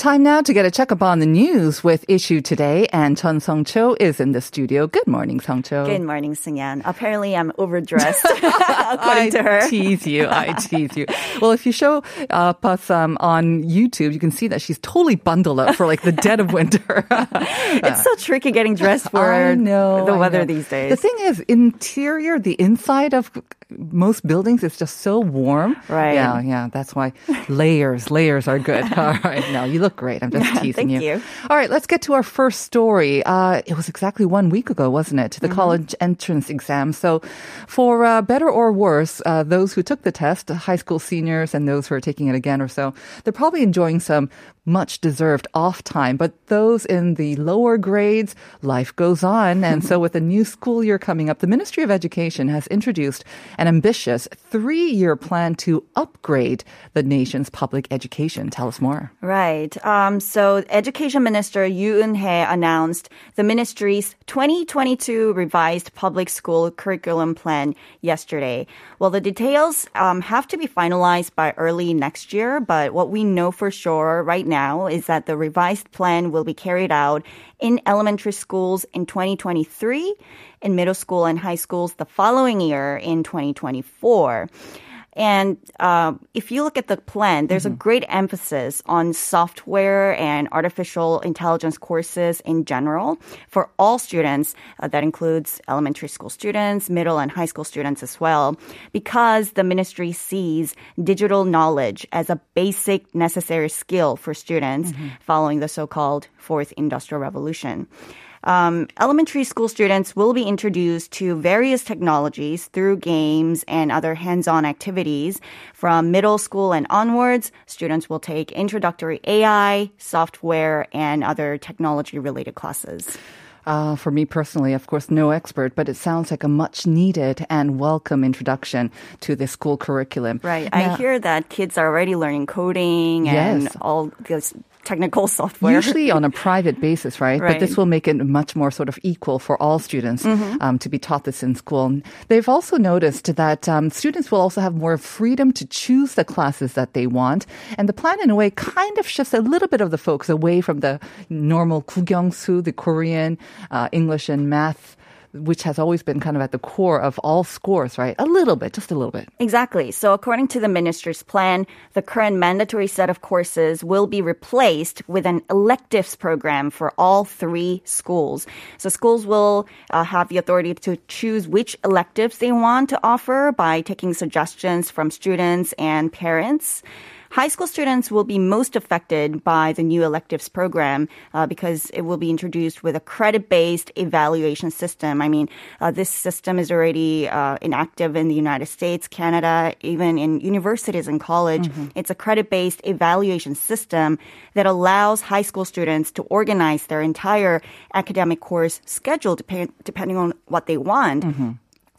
Time now to get a checkup on the news with Issue Today, and Chun Song Cho is in the studio. Good morning, Song Cho. Good morning, Sungyan. Apparently, I'm overdressed, according I to her. I tease you. I tease you. Well, if you show uh, us um, on YouTube, you can see that she's totally bundled up for like the dead of winter. It's so tricky getting dressed for I know the weather know. these days. The thing is, interior, the inside of most buildings is just so warm. Right. Yeah, yeah. That's why layers, layers are good. All right. No, you look great. I'm just teasing thank you. you. All right. Let's get to our first story. Uh, it was exactly one week ago, wasn't it? The Mm-hmm. college entrance exam. So, for uh, better or worse, uh, those who took the test, high school seniors, and those who are taking it again or so, they're probably enjoying some much deserved off time. But those in the lower grades, life goes on. And so with a new school year coming up, the Ministry of Education has introduced an ambitious three year plan to upgrade the nation's public education. Tell us more. Right. Um, so, Education Minister Yoo Eun-hye announced the ministry's 2022 revised public school curriculum plan yesterday. Well, the details um, have to be finalized by early next year, but what we know for sure right now is that the revised plan will be carried out in elementary schools in 2023, in middle school and high schools the following year in 2024. And uh, if you look at the plan, there's a great emphasis on software and artificial intelligence courses in general for all students. Uh, that includes elementary school students, middle and high school students as well, because the ministry sees digital knowledge as a basic necessary skill for students following the so-called fourth industrial revolution. Um, elementary school students will be introduced to various technologies through games and other hands-on activities. From middle school and onwards, students will take introductory AI, software, and other technology-related classes. Uh, for me personally, of course, no expert, but it sounds like a much needed and welcome introduction to the school curriculum. Right. Now- I hear that kids are already learning coding and Yes. all this technical software. Usually on a private basis, right? right? But this will make it much more sort of equal for all students mm-hmm. um, to be taught this in school. They've also noticed that um, students will also have more freedom to choose the classes that they want. And the plan, in a way, kind of shifts a little bit of the focus away from the normal kugyongsu, the Korean, uh, English, and math which has always been kind of at the core of all scores, right? A little bit, just a little bit. Exactly. So, according to the minister's plan, the current mandatory set of courses will be replaced with an electives program for all three schools. So, schools will uh, have the authority to choose which electives they want to offer by taking suggestions from students and parents. High school students will be most affected by the new electives program uh, because it will be introduced with a credit-based evaluation system. I mean, uh, this system is already uh, inactive in the United States, Canada, even in universities and college. It's a credit-based evaluation system that allows high school students to organize their entire academic course schedule dep- depending on what they want.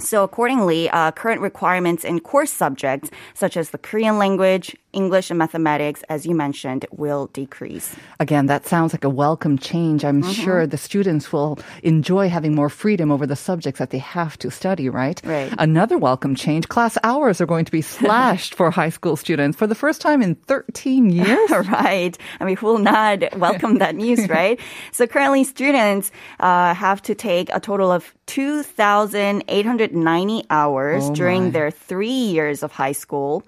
So accordingly, uh, current requirements in course subjects such as the Korean language, English, and mathematics, as you mentioned, will decrease. Again, that sounds like a welcome change. I'm Mm-hmm. sure the students will enjoy having more freedom over the subjects that they have to study, right? Right. Another welcome change class hours are going to be slashed for high school students for the first time in 13 years. right. I mean, who will not welcome that news, right? So currently, students uh, have to take a total of 2,890 hours Oh, during their three years of high school.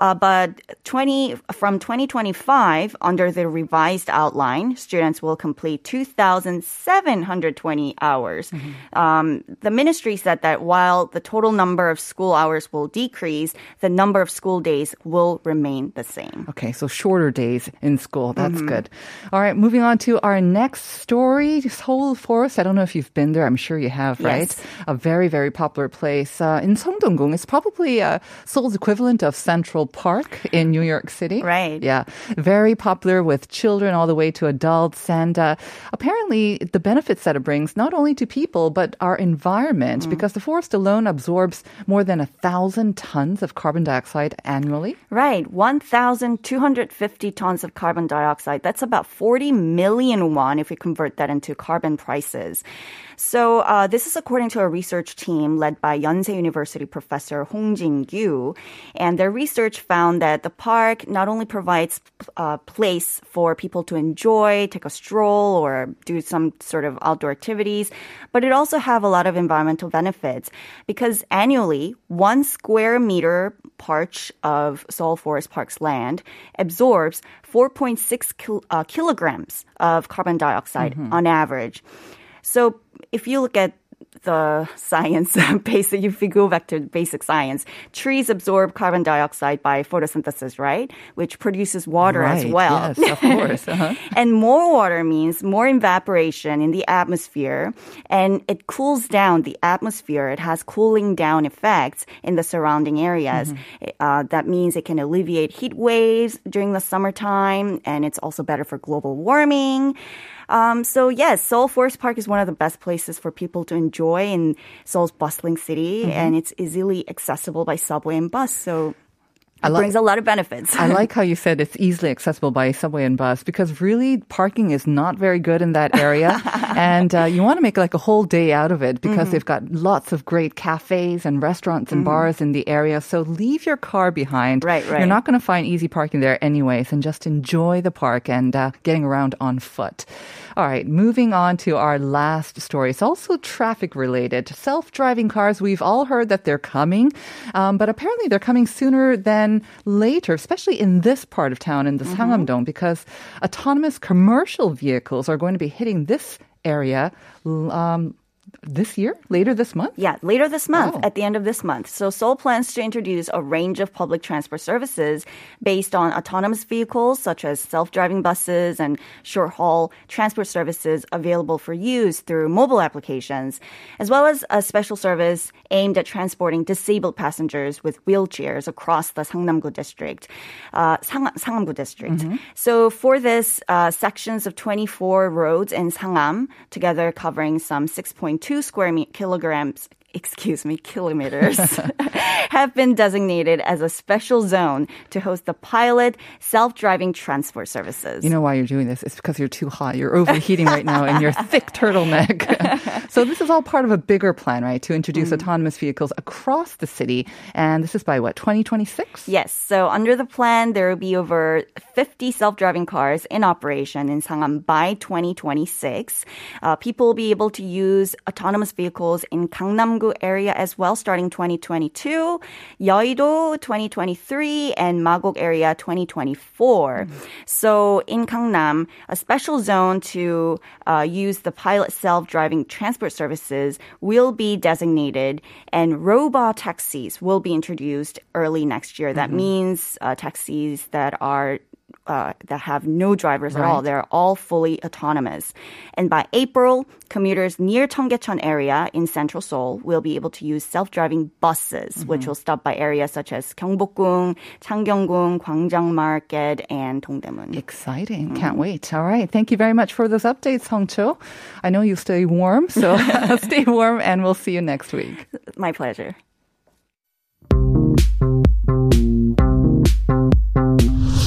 Uh, but 20 from 2025, under the revised outline, students will complete 2,720 hours. Um, the ministry said that while the total number of school hours will decrease, the number of school days will remain the same. Okay, so shorter days in school. That's good. All right, moving on to our next story, Seoul Forest. I don't know if you've been there. I'm sure you have, right? Yes. A very, very popular place uh, in Seongdong-gung. It's probably uh, Seoul's equivalent of Central Park in New York City. Right. Yeah, very popular with children all the way to adults, and uh, apparently the benefits that it brings not only to people but our environment, because the forest alone absorbs more than a thousand tons of carbon dioxide annually. Right, 1,250 tons of carbon dioxide. That's about 40 million won if we convert that into carbon prices. So uh, this is according to a research team led by Yonsei University professor Hong Jin-gyu, and their research found that the park not only provides a place for people to enjoy, take a stroll, or do some sort of outdoor activities, but it also have a lot of environmental benefits because annually one square meter parch of Seoul Forest Park's land absorbs 4.6 kil- uh, kilograms of carbon dioxide on average. So if you look at the science basic if you go back to basic science trees absorb carbon dioxide by photosynthesis right which produces water as well Yes, of course. Uh-huh. and more water means more evaporation in the atmosphere and it cools down the atmosphere. It has cooling down effects in the surrounding areas. Uh, that means it can alleviate heat waves during the summertime and it's also better for global warming. Um, so yes, Seoul Forest Park is one of the best places for people to enjoy in Seoul's bustling city mm-hmm. and it's easily accessible by subway and bus. So it brings a lot of benefits. I like how you said it's easily accessible by subway and bus because really parking is not very good in that area. and uh, you want to make like a whole day out of it because Mm-hmm. they've got lots of great cafes and restaurants and bars in the area. So leave your car behind. Right, right. You're not going to find easy parking there anyways and just enjoy the park and uh, getting around on foot. All right, moving on to our last story. It's also traffic related. Self driving cars, we've all heard that they're coming, um, but apparently they're coming sooner than later, especially in this part of town, in the Sangam-dong, because autonomous commercial vehicles are going to be hitting this area um, this year, later this month. Yeah, later this month, Oh. at the end of this month. So Seoul plans to introduce a range of public transport services based on autonomous vehicles such as self-driving buses and short-haul transport services available for use through mobile applications, as well as a special service aimed at transporting disabled passengers with wheelchairs across the Sangnam-gu district, uh, Sang- Sangam-gu district. So for this, uh, sections of 24 roads in Sangam, together covering some 6.2 square me- kilograms excuse me, kilometers, have been designated as a special zone to host the pilot self-driving transport services. You know why you're doing this? It's because you're too hot. You're overheating right now in your thick turtleneck. so this is all part of a bigger plan, right? To introduce autonomous vehicles across the city. And this is by what, 2026? Yes. So under the plan, there will be over 50 self-driving cars in operation in Sangam by 2026. Uh, people will be able to use autonomous vehicles in Gangnam-gu area as well, starting 2022, Yeouido 2023, and Magok area 2024. So in Gangnam, a special zone to uh, use the pilot self-driving transport services will be designated, and robot taxis will be introduced early next year. That means uh, taxis that are uh, that have no drivers at all. They're all fully autonomous. And by April, commuters near Cheonggyecheon area in central Seoul will be able to use self-driving buses, which will stop by areas such as Gyeongbokgung, Changgyeonggung, Gwangjang Market, and Dongdaemun. Exciting. Can't wait. All right. Thank you very much for those updates, Hong Cho. I know you stay warm, so stay warm and we'll see you next week. My pleasure.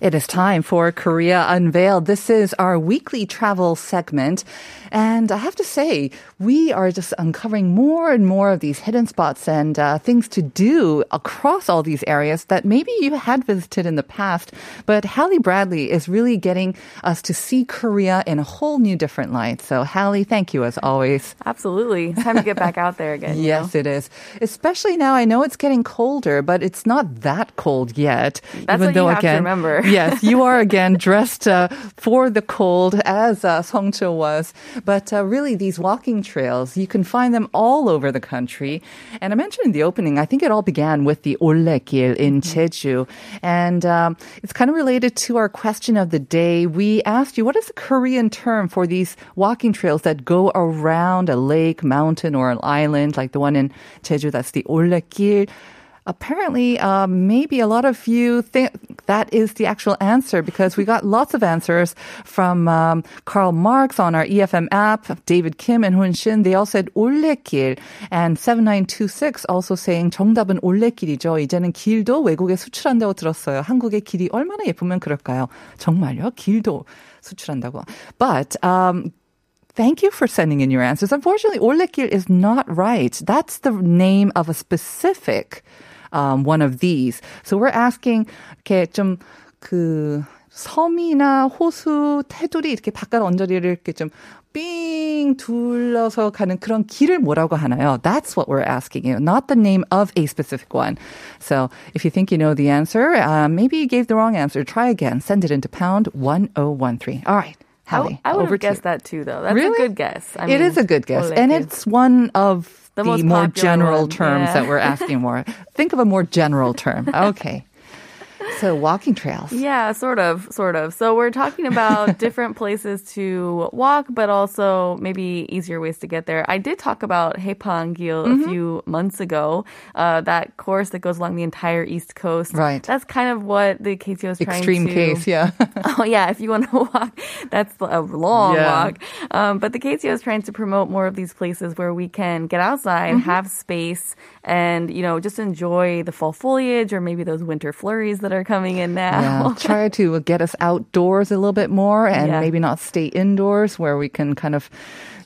It is time for Korea Unveiled. This is our weekly travel segment. And I have to say, we are just uncovering more and more of these hidden spots and uh, things to do across all these areas that maybe you had visited in the past. But Hallie Bradley is really getting us to see Korea in a whole new different light. So, Hallie, thank you as always. Absolutely. It's time to get back out there again. Yes, know? it is. Especially now, I know it's getting colder, but it's not that cold yet. That's what you have to remember. Yes, you are again dressed uh, for the cold as uh, Songcho was. But uh, really, these walking trails, you can find them all over the country. And I mentioned in the opening, I think it all began with the Ollekil in Mm-hmm. Jeju. And um, it's kind of related to our question of the day. We asked you, what is the Korean term for these walking trails that go around a lake, mountain, or an island, like the one in Jeju? That's the Ollekil. Apparently, uh, maybe a lot of you think that is the actual answer because we got lots of answers from um, Karl Marx on our EFM app, David Kim and Hun Shin. They all said 올레길. And 7926 also saying 정답은 올레길이죠. 이제는 길도 외국에 수출한다고 들었어요. 한국의 길이 얼마나 예쁘면 그럴까요? 정말요? 길도 수출한다고. But um, Thank you for sending in your answers. Unfortunately, 올레길 is not right. That's the name of a specific um, one of these. So we're asking 이렇게 좀그 섬이나 호수, 테두리 이렇게 바깥 언저리를 이렇게 좀삥 둘러서 가는 그런 길을 뭐라고 하나요? That's what we're asking you, not the name of a specific one. So if you think you know the answer, uh, maybe you gave the wrong answer. Try again. Send it into pound 1013. All right. I, I would have guessed that too, though. That's really? a good guess. I it mean, is a good guess, and it's one of the, the more general one. terms yeah. that we're asking for. Think of a more general term. Okay. So walking trails. Yeah, sort of, sort of. So we're talking about different places to walk, but also maybe easier ways to get there. I did talk about Haeparanggil Mm-hmm. a few months ago. Uh, that course that goes along the entire East Coast. Right. That's kind of what the KTO is trying Extreme to. Extreme case, yeah. Oh yeah, if you want to walk, that's a long Yeah. walk. Um, but the KTO is trying to promote more of these places where we can get outside, Mm-hmm. have space, and you know just enjoy the fall foliage or maybe those winter flurries that are coming in now. Yeah, try to get us outdoors a little bit more and Yeah. maybe not stay indoors where we can kind of,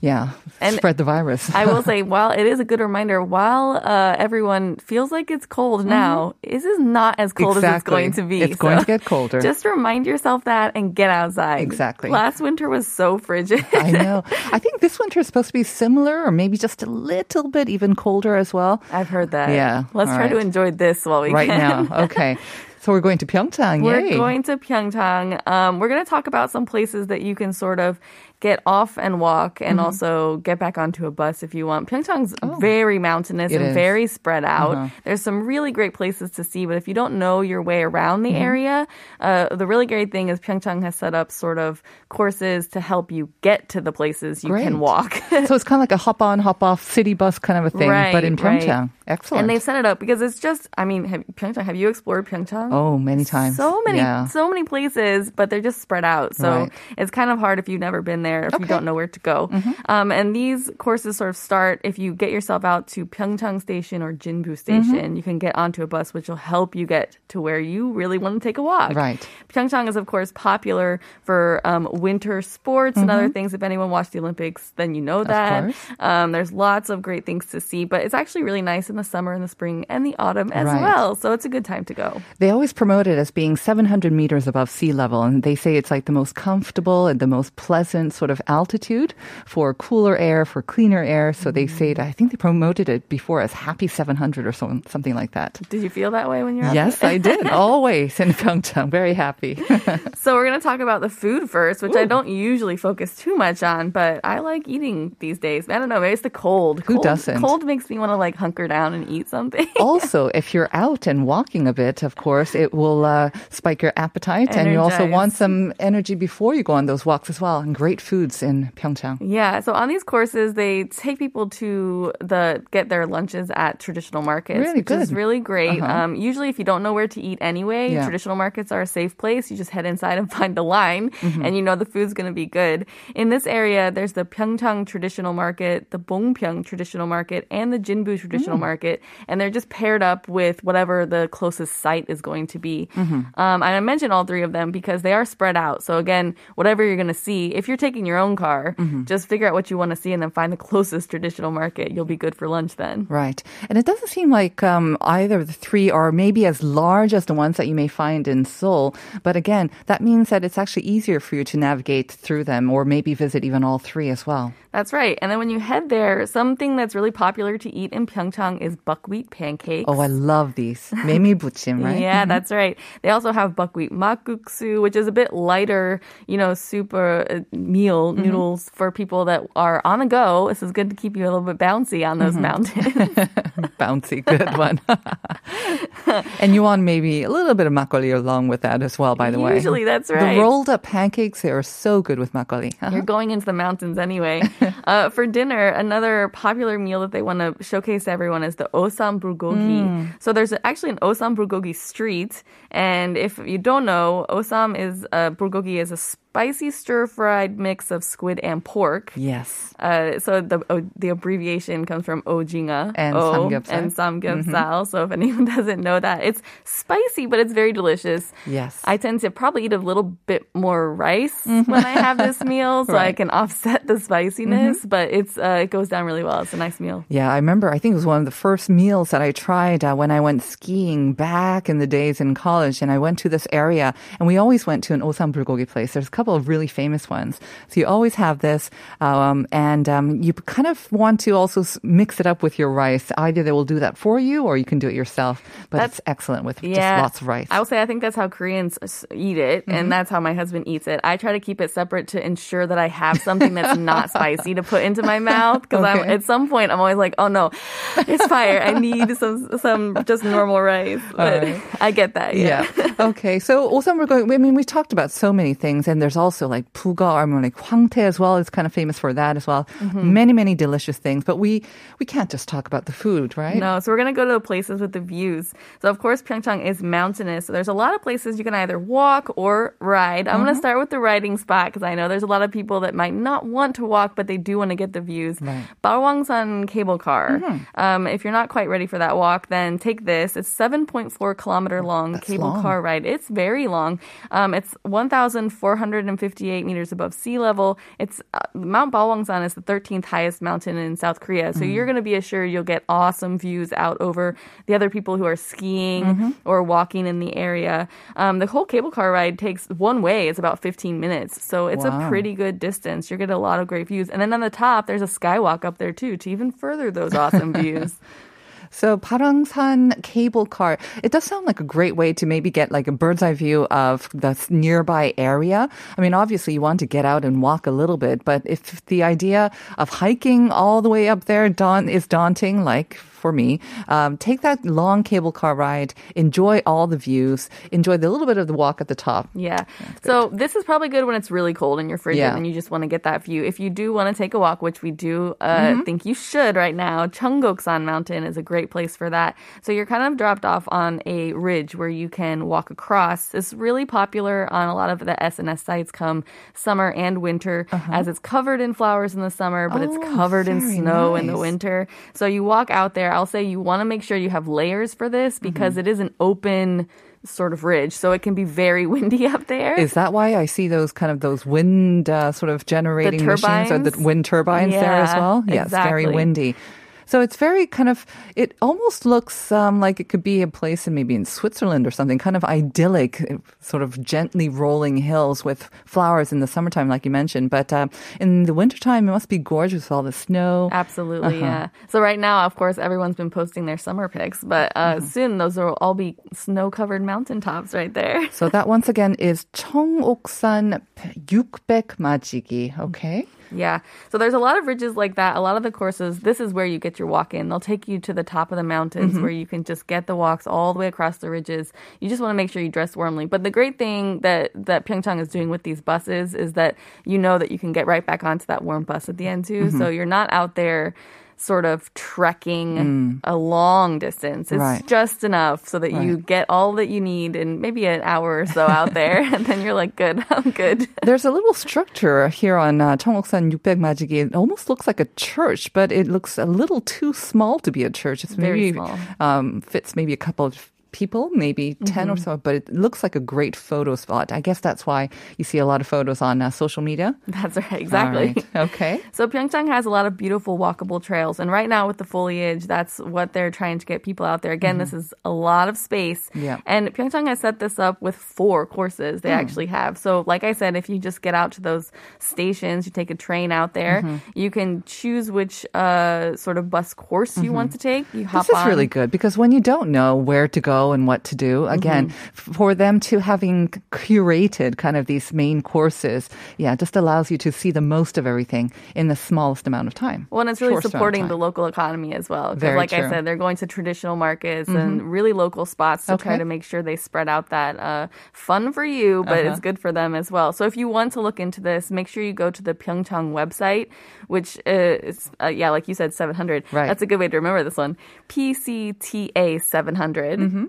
yeah, And spread the virus. I will say, while it is a good reminder, while uh, everyone feels like it's cold now, this is not as cold as it's Mm-hmm. Going to be. It's going to get colder. Just remind yourself that and get outside. Exactly. Last winter was so frigid. I know. I think this winter is supposed to be similar or maybe just a little bit even colder as well. I've heard that. Yeah, Let's all try to enjoy this while we Right can. Right now. Okay. So we're going to Pyeongchang. We're Yay. going to Pyeongchang. Um, we're going to talk about some places that you can sort of get off and walk and Mm-hmm. also get back onto a bus if you want. Pyeongchang's very mountainous Oh. It and is. very spread out. Uh-huh. There's some really great places to see, but if you don't know your way around Mm-hmm. the area, uh, the really great thing is Pyeongchang has set up sort of courses to help you get to the places you Great. can walk. so it's kind of like a hop on, hop off city bus kind of a thing, but in Right, right. Pyeongchang. Excellent. And they've set it up because it's just, I mean, have, Pyeongchang, have you explored Pyeongchang? oh, many times. So many, Yeah. so many places, but they're just spread out. So Right. it's kind of hard if you've never been there, if you Okay. Mm-hmm. don't know where to go. Um, and these courses sort of start if you get yourself out to Pyeongchang Station or Jinbu Station. Mm-hmm. You can get onto a bus, which will help you get to where you really want to take a walk. Right. Pyeongchang is, of course, popular for um, winter sports and other things. If anyone watched the Olympics, then you know that. Um, there's lots of great things to see, but it's actually really nice in the summer and the spring and the autumn as Right. well. So it's a good time to go. They always promote it as being 700 meters above sea level, and they say it's like the most comfortable and the most pleasant sort of altitude for cooler air, for cleaner air. So they say that I think they promoted it before as Happy 700 or so, something like that. Did you feel that way when you're Yes. I did. Always in Pyeongchang. Very happy. So we're going to talk about the food first, which I don't usually focus too much on, but I like eating these days. I don't know, maybe it's the cold. Who cold, doesn't? Cold makes me want to like hunker down and eat something. also, if you're out and walking a bit, of course, it will uh, spike your appetite, and you also want some energy before you go on those walks as well. And great foods in Pyeongchang. Yeah, so on these courses, they take people to the get their lunches at traditional markets, Really which is good. really great. Uh-huh. Um, usually, if you don't know where to eat anyway, Yeah. traditional markets are a safe place. You just head inside and find the line, Mm-hmm. and you know the food's going to be good. In this area, there's the Pyeongchang traditional market, the Bongpyeong traditional market, and the Jinbu Mm. traditional market, and they're just paired up with whatever the closest site is going to be. Um, and I mentioned all three of them because they are spread out. So again, whatever you're going to see, if you're taking your own car, just figure out what you want to see and then find the closest traditional market. You'll be good for lunch then. Right. And it doesn't seem like um, either of the three are maybe as large as the ones that you may find in Seoul. But again, that means that it's actually easier for you to navigate through them or maybe visit even all three as well. That's right. And then when you head there, something that's really popular to eat in Pyeongchang is buckwheat pancakes. Oh, I love these. Memil buchim, right? Yeah, that's right. They also have buckwheat makguksu, which is a bit lighter, you know, super uh, meal noodles for people that are on the go. This is good to keep you a little bit bouncy on those mountains. Bouncy, good one. and you want maybe a little bit of makgeolli along with that as well, by the way. Usually that's right. The rolled up pancakes, they are so good with makgeolli. You're going into the mountains anyway. uh, for dinner, another popular meal that they want to showcase to everyone is the osam bulgogi. So there's actually an osam bulgogi street, and if you don't know, osam is uh, bulgogi is a spicy stir fried mix of squid and pork. Yes. Uh, so the uh, the abbreviation comes from ojingeo And O, samgyeopsal. and samgyeopsal. So if anyone doesn't know that, it's spicy, but it's very delicious. Yes. I tend to probably eat a little bit more rice when I have this meal, so I can offset the spiciness. But it's uh, it goes down really well. It's a nice meal. Yeah, I remember. I think it was one of the first meals that I tried uh, when I went skiing back in the days in college. And I went to this area, and we always went to an osam bulgogi place. There's a couple of really famous ones. So you always have this, um, and um, you kind of want to also mix it up with your rice. Either they will do that for you, or you can do it yourself. But That's- it's excellent with Yeah, just lots of rice. I will say I think that's how Koreans eat it, and that's how my husband eats it. I try to keep it separate to ensure that I have something that's not spicy to put into my mouth because I'm Okay. at some point I'm always like, oh no, it's fire. I need some some just normal rice. But right. I get that. Yeah. Yeah. okay. So osam bulgogi. I mean, we talked about so many things, and there's also like bugeo or like hwangtae as well. is kind of famous for that as well. Mm-hmm. Many, many delicious things. But we we can't just talk about the food, right? No, so we're gonna go to the places with the views. So of course Pyeongchang is mountainous. So there's a lot of places you can either walk or ride. I'm gonna start with the riding spot because I know there's a lot of people that might not want to walk, but they do want to get the views. Right. Balwangsan cable car. Um, if you're not quite ready for that walk, then take this. It's 7.4 kilometer long That's cable long. car ride. It's very long. Um, it's 1,458 meters above sea level. Level, it's uh, Mount Balwangsan is the 13th highest mountain in South Korea. So you're going to be assured you'll get awesome views out over the other people who are skiing or walking in the area. Um, the whole cable car ride takes one way. It's about 15 minutes. So it's Wow. a pretty good distance. You're going getting a lot of great views. And then on the top, there's a skywalk up there too to even further those awesome views. So Balwangsan cable car, it does sound like a great way to maybe get like a bird's eye view of the nearby area. I mean, obviously you want to get out and walk a little bit, but if the idea of hiking all the way up there is daunting, like for me, um, take that long cable car ride, enjoy all the views, enjoy the little bit of the walk at the top. Yeah. So this is probably good when it's really cold and you're frigid Yeah. and you just want to get that view. If you do want to take a walk, which we do uh, Mm-hmm. think you should right now, Cheongoksan Mountain is a great place for that. So you're kind of dropped off on a ridge where you can walk across. It's really popular on a lot of the SNS sites come summer and winter as it's covered in flowers in the summer, but it's Uh-huh. Oh, covered in snow in the winter. So you walk out there. I'll say you want to make sure you have layers for this Mm-hmm. because it is an open sort of ridge, so it can be very windy up there. Is that why I see those kind of those wind uh, sort of generating machines or the wind turbines there as Yeah, well? Yes, very windy. So it's very kind of, it almost looks um, like it could be a place in maybe in Switzerland or something, kind of idyllic, uh, sort of gently rolling hills with flowers in the summertime, like you mentioned. But uh, in the wintertime, it must be gorgeous with all the snow. Absolutely, Uh-huh. yeah. So right now, of course, everyone's been posting their summer pics, but uh, Mm-hmm. soon those will all be snow-covered mountaintops right there. So that once again is 청옥산 600 마지기. Okay. Yeah. So there's a lot of ridges like that. A lot of the courses, this is where you get your walk in. They'll take you to the top of the mountains mm-hmm. where you can just get the walks all the way across the ridges. You just want to make sure you dress warmly. But the great thing that, that Pyeongchang is doing with these buses is that you know that you can get right back onto that warm bus at the end too. Mm-hmm. So you're not out there sort of trekking mm. a long distance. It's right. just enough so that right. you get all that you need in maybe an hour or so out there, and then you're like, good, I'm good. There's a little structure here on uh, Cheongoksan 600 Majigi. It almost looks like a church, but it looks a little too small to be a church. It's maybe um, fits maybe a couple of people, maybe 10 or so, but it looks like a great photo spot. I guess that's why you see a lot of photos on uh, social media. That's right, exactly. Right. Okay. So Pyeongchang has a lot of beautiful walkable trails, and right now with the foliage, that's what they're trying to get people out there. Again, this is a lot of space, Mm-hmm. Yeah. and Pyeongchang has set this up with four courses they actually have. So, like I said, if you just get out to those stations, you take a train out there, Mm-hmm. you can choose which uh, sort of bus course you want to take. You hop Mm-hmm. This is on. really good because when you don't know where to go and what to do, again, Mm-hmm. for them to having curated kind of these main courses, yeah, just allows you to see the most of everything in the smallest amount of time. Well, and it's really supporting the local economy as well. 'Cause Very like I true. Mm-hmm. said, they're going to traditional markets and really local spots to try to make sure they spread out that uh, fun for you, but Uh-huh. it's good for them as well. So if you want to look into this, make sure you go to the Pyeongchang website, which is, uh, yeah, like you said, 700. Right. That's a good way to remember this one.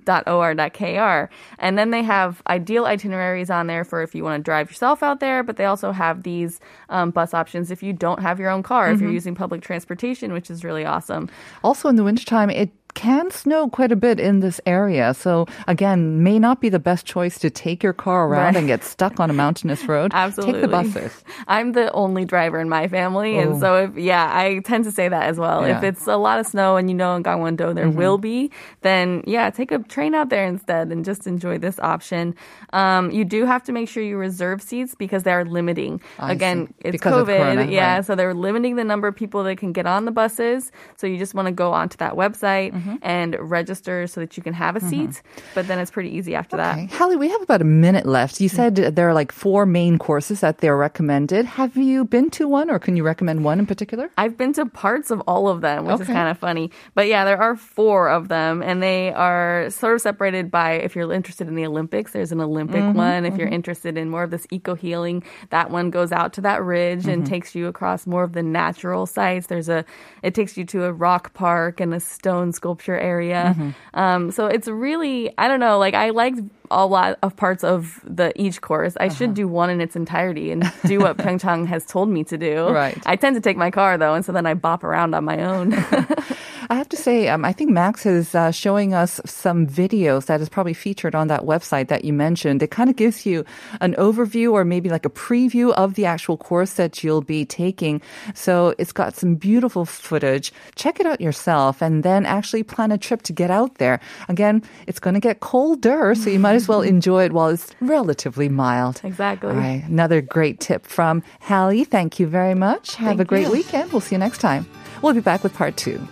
PCTA700.or.kr. And then they have ideal itineraries on there for if you want to drive yourself out there, but they also have these um, bus options if you don't have your own car, if you're using public transportation, which is really awesome. Also, in the wintertime, it can snow quite a bit in this area. So, again, may not be the best choice to take your car around Right. and get stuck on a mountainous road. Absolutely. Take the buses. I'm the only driver in my family, Oh. and so if yeah, I tend to say that as well. If Yeah. Mm-hmm. it's a lot of snow and you know in Gangwon-do there will be, then yeah, take a train out there instead and just enjoy this option. Um, you do have to make sure you reserve seats because they are limiting. I Again, see. it's Because COVID, Corona, yeah, right. so they're limiting the number of people that can get on the buses. So you just want to go onto that website Mm-hmm. And register so that you can have a seat. But then it's pretty easy after that. Okay. Hallie, we have about a minute left. You said there are like four main courses that they're recommended. Have you been to one or can you recommend one in particular? I've been to parts of all of them, which is kind of funny. But yeah, there are four of them, and they are sort of separated by if you're interested in the Olympics, there's an Olympic Mm-hmm, one. If you're interested in more of this eco healing, that one goes out to that ridge and Mm-hmm. takes you across more of the natural sites. There's a, it takes you to a rock park and a stone sculpture area. Mm-hmm. Um, so it's really, I don't know, like I like a lot of parts of the each course. I Uh-huh. should do one in its entirety and do what Pyeongchang has told me to do. Right. I tend to take my car though, and so then I bop around on my own. I have to say, um, I think Max is uh, showing us some videos that is probably featured on that website that you mentioned. It kind of gives you an overview or maybe like a preview of the actual course that you'll be taking. So it's got some beautiful footage. Check it out yourself and then actually plan a trip to get out there. Again, it's going to get colder, so you might as well enjoy it while it's relatively mild. Exactly. All right. Another great tip from Hallie. Thank you very much. Have Thank a great you. weekend. We'll see you next time. We'll be back with part two.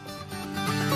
Bye.